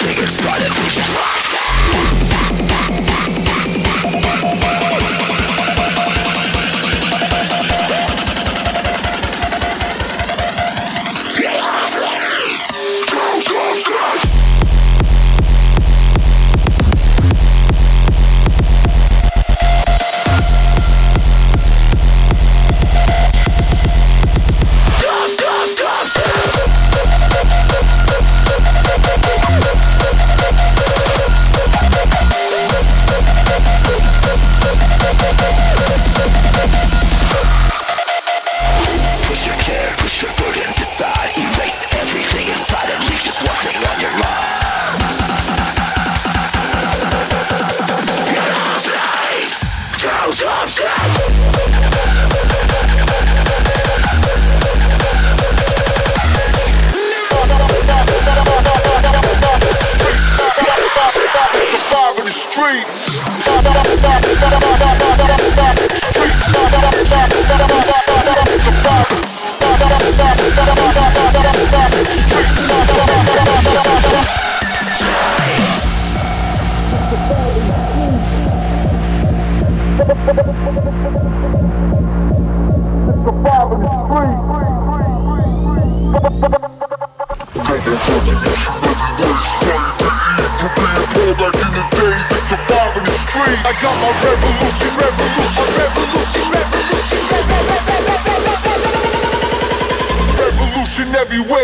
Take it further,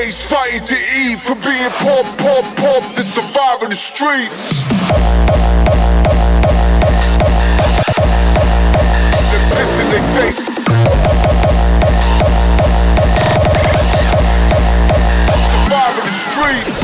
days fighting to eat, from being poor, poor, poor to surviving the streets. They're in their face. Surviving the streets.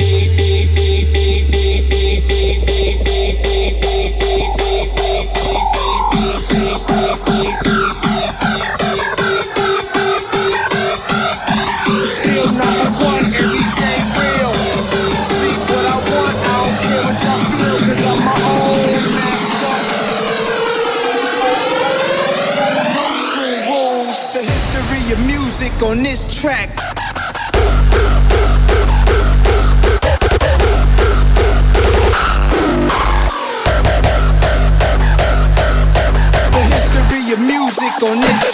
on this track. The history of music on this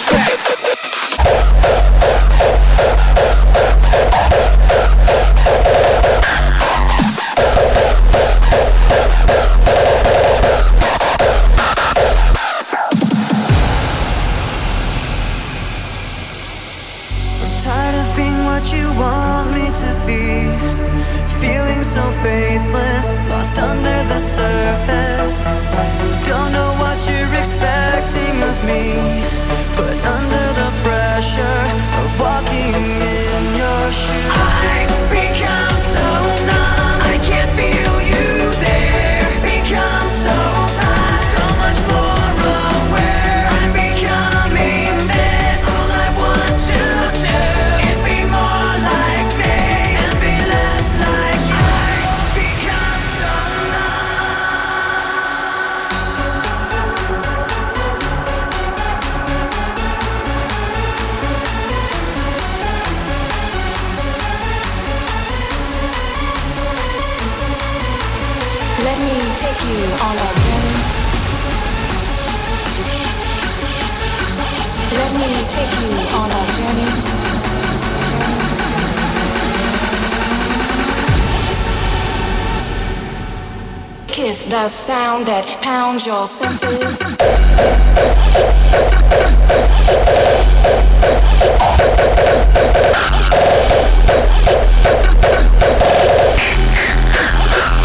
the sound that pounds your senses.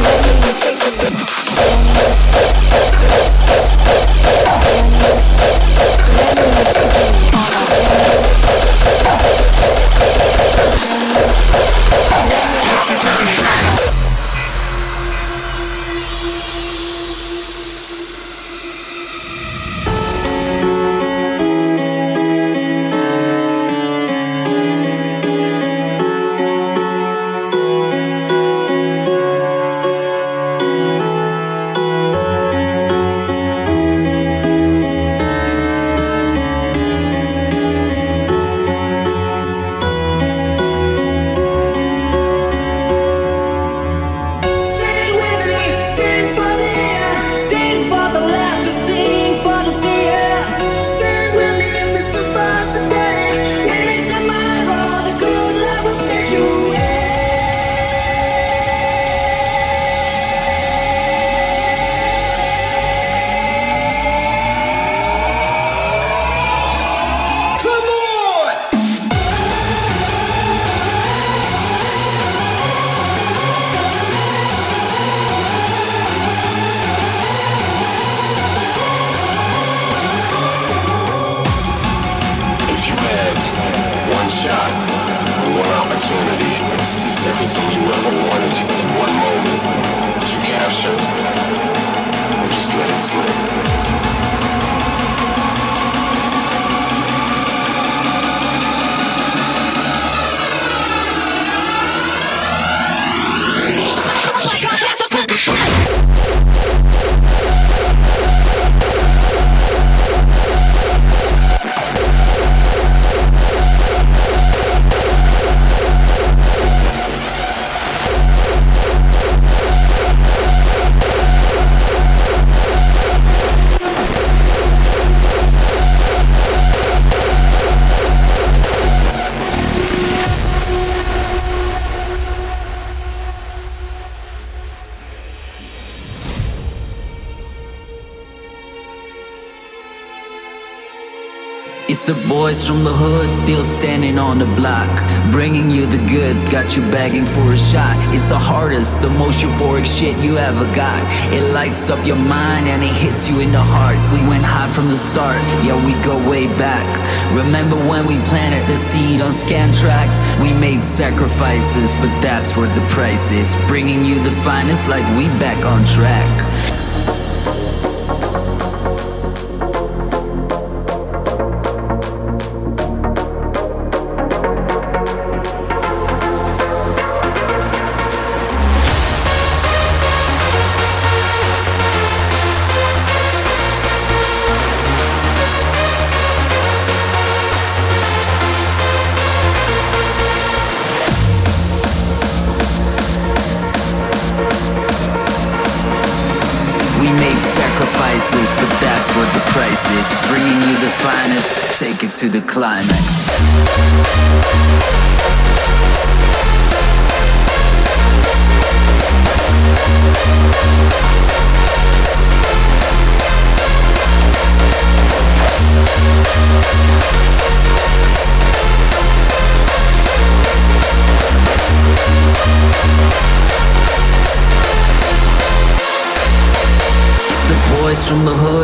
Let me take you. Let me take you one shot, one opportunity. To seize everything you ever wanted in one moment, would you capture just let it slip? It's the boys from the hood still standing on the block. Bringing you the goods, got you begging for a shot. It's the hardest, the most euphoric shit you ever got. It lights up your mind and it hits you in the heart. We went high from the start, yeah, we go way back. Remember when we planted the seed on scan tracks? We made sacrifices, but that's worth the price is. Bringing you the finest like we back on track. To the climax.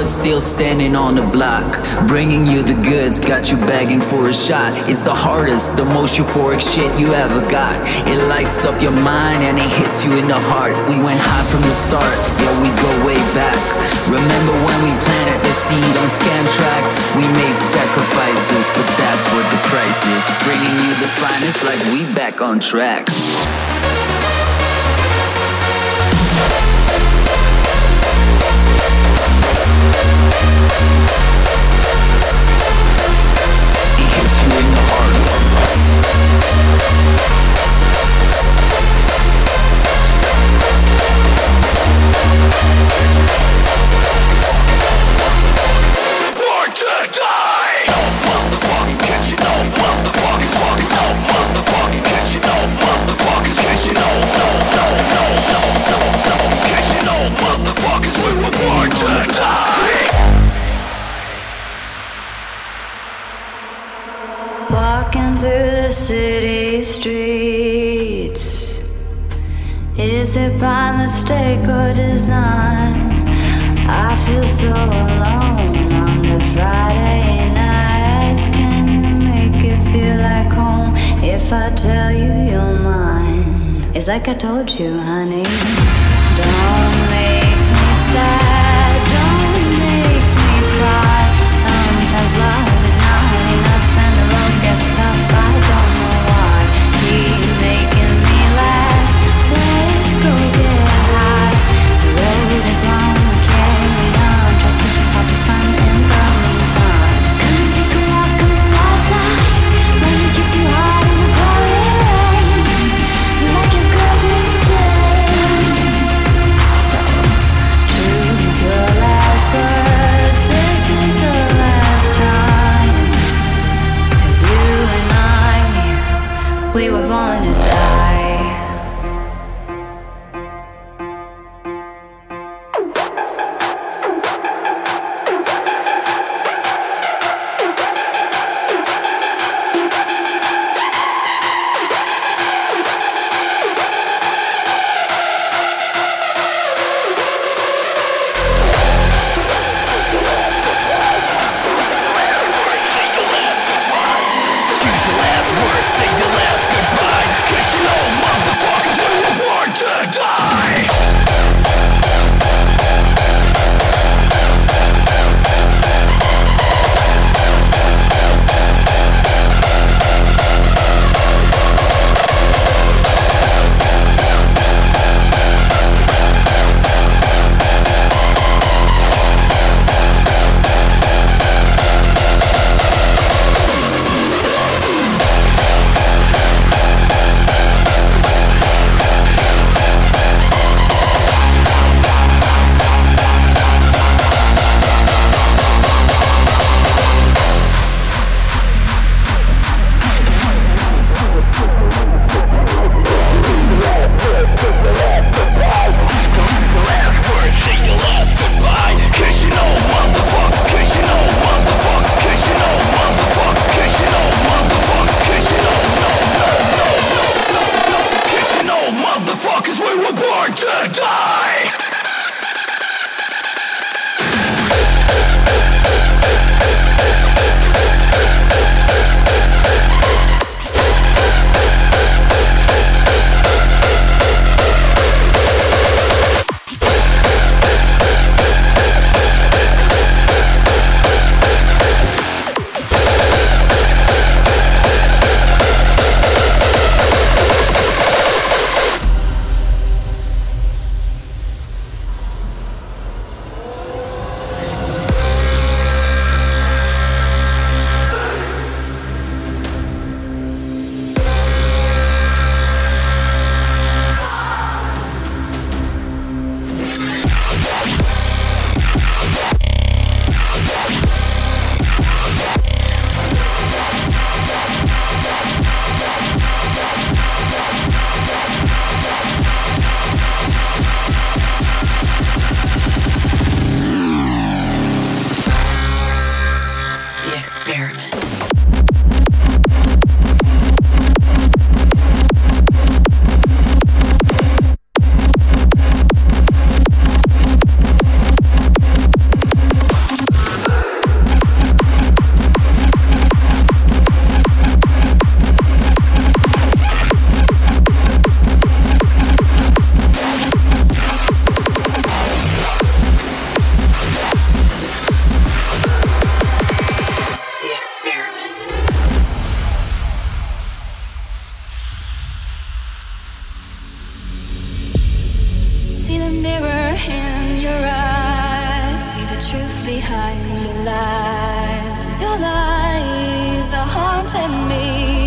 Still standing on the block. Bringing you the goods, got you begging for a shot. It's the hardest, the most euphoric shit you ever got. It lights up your mind and it hits you in the heart. We went high from the start, yeah, we go way back. Remember when we planted the seed on scan tracks? We made sacrifices, but that's what the price is. Bringing you the finest like we back on track. Mistake or design? I feel so alone on the Friday nights. Can you make it feel like home if I tell you you're mine? It's like I told you, honey. Don't your lies, your lies are haunting me.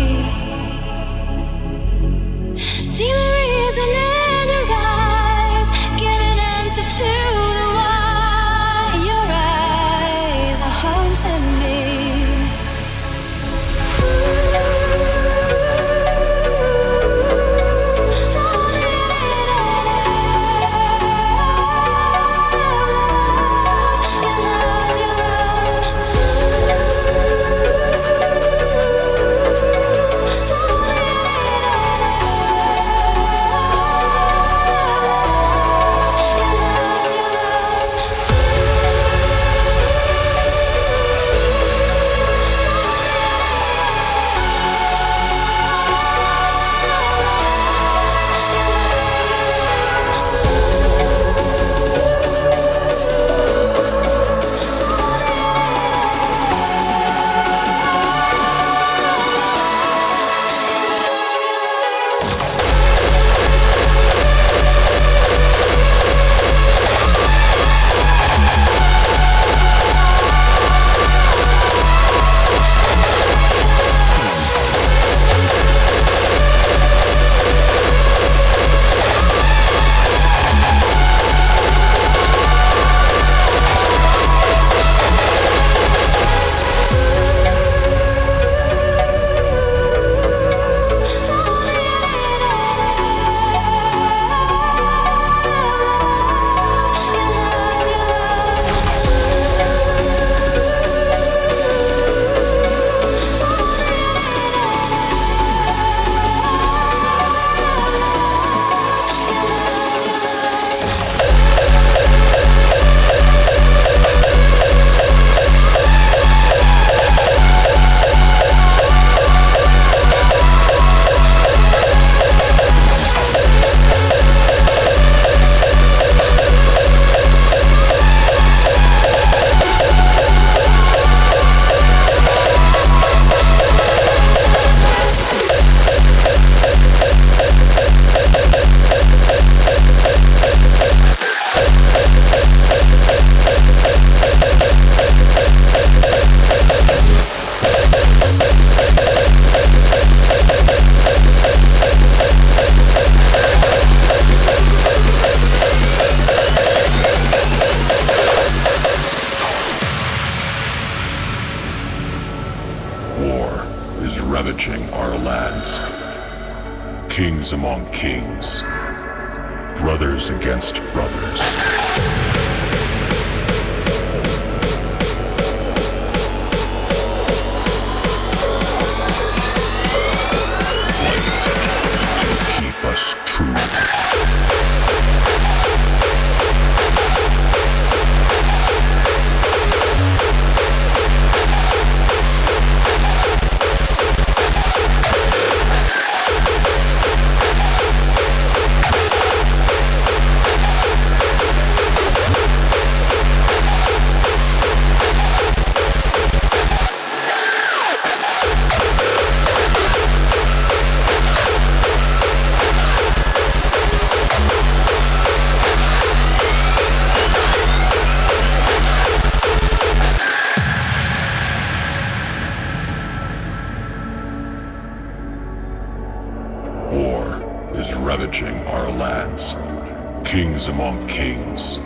kings among kings,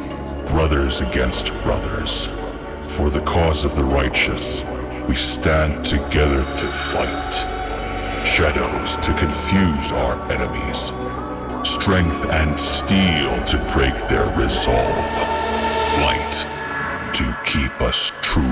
brothers against brothers. For the cause of the righteous, we stand together to fight. Shadows to confuse our enemies, strength and steel to break their resolve, light to keep us true.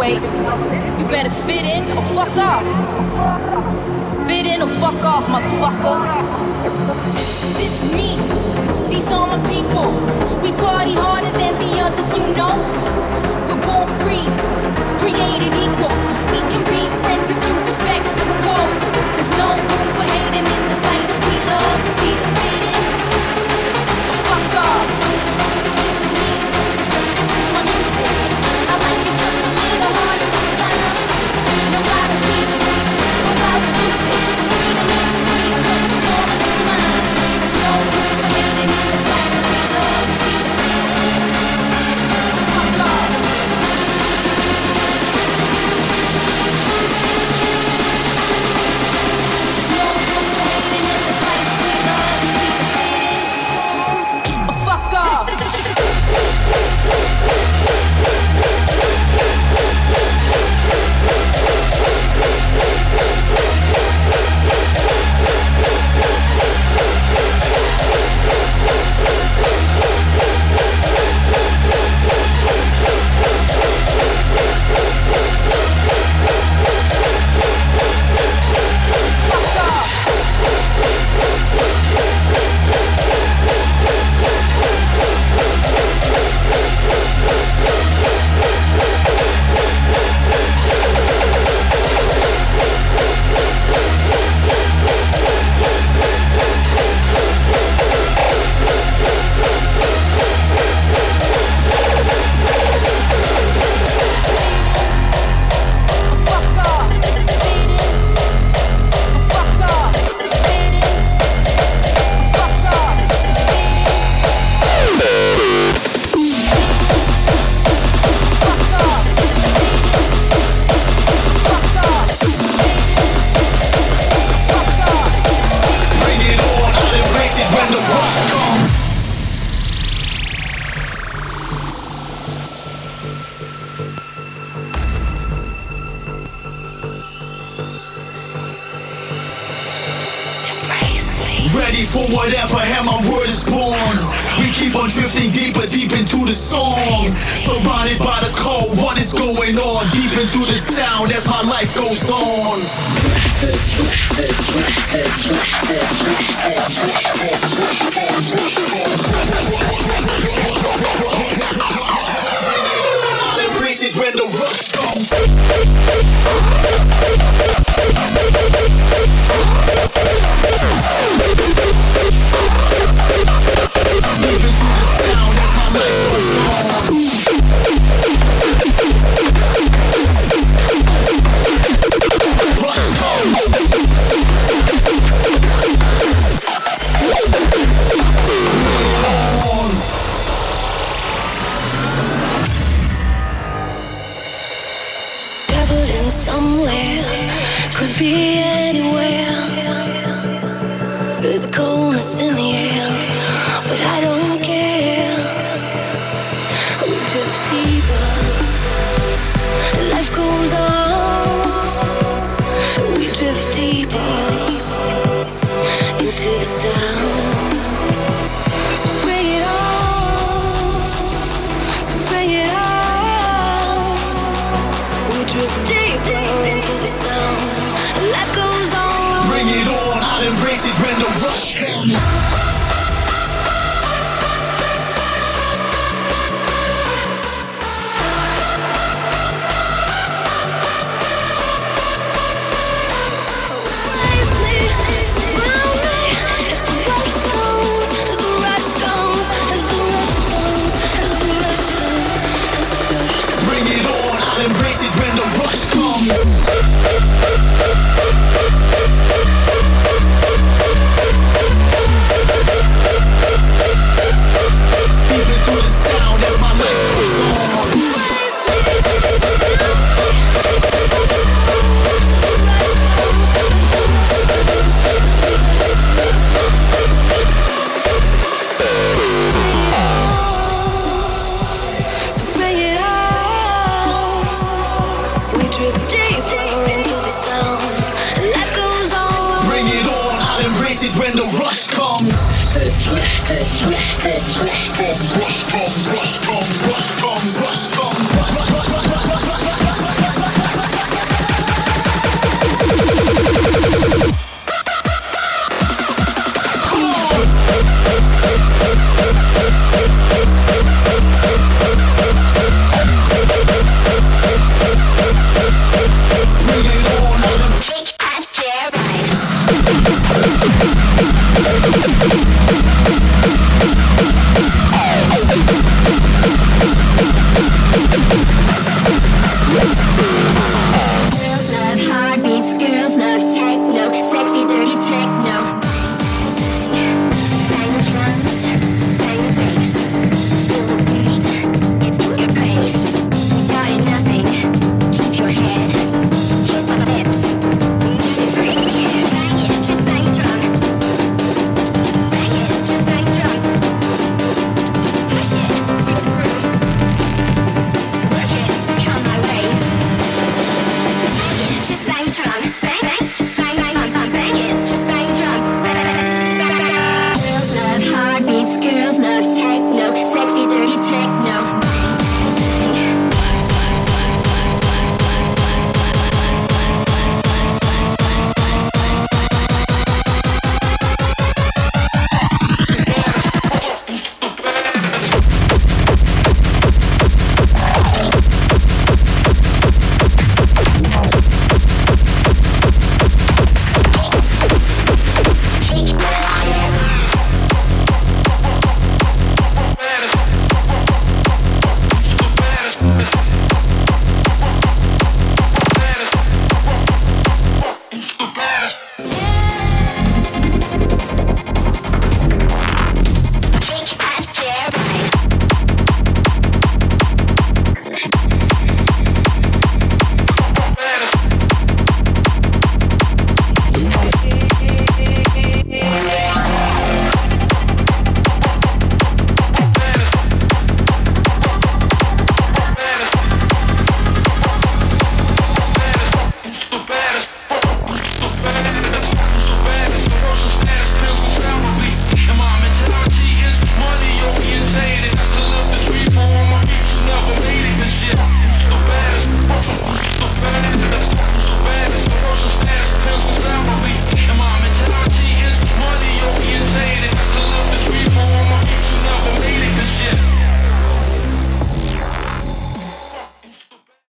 You better fit in or fuck off. Fit in or fuck off, motherfucker.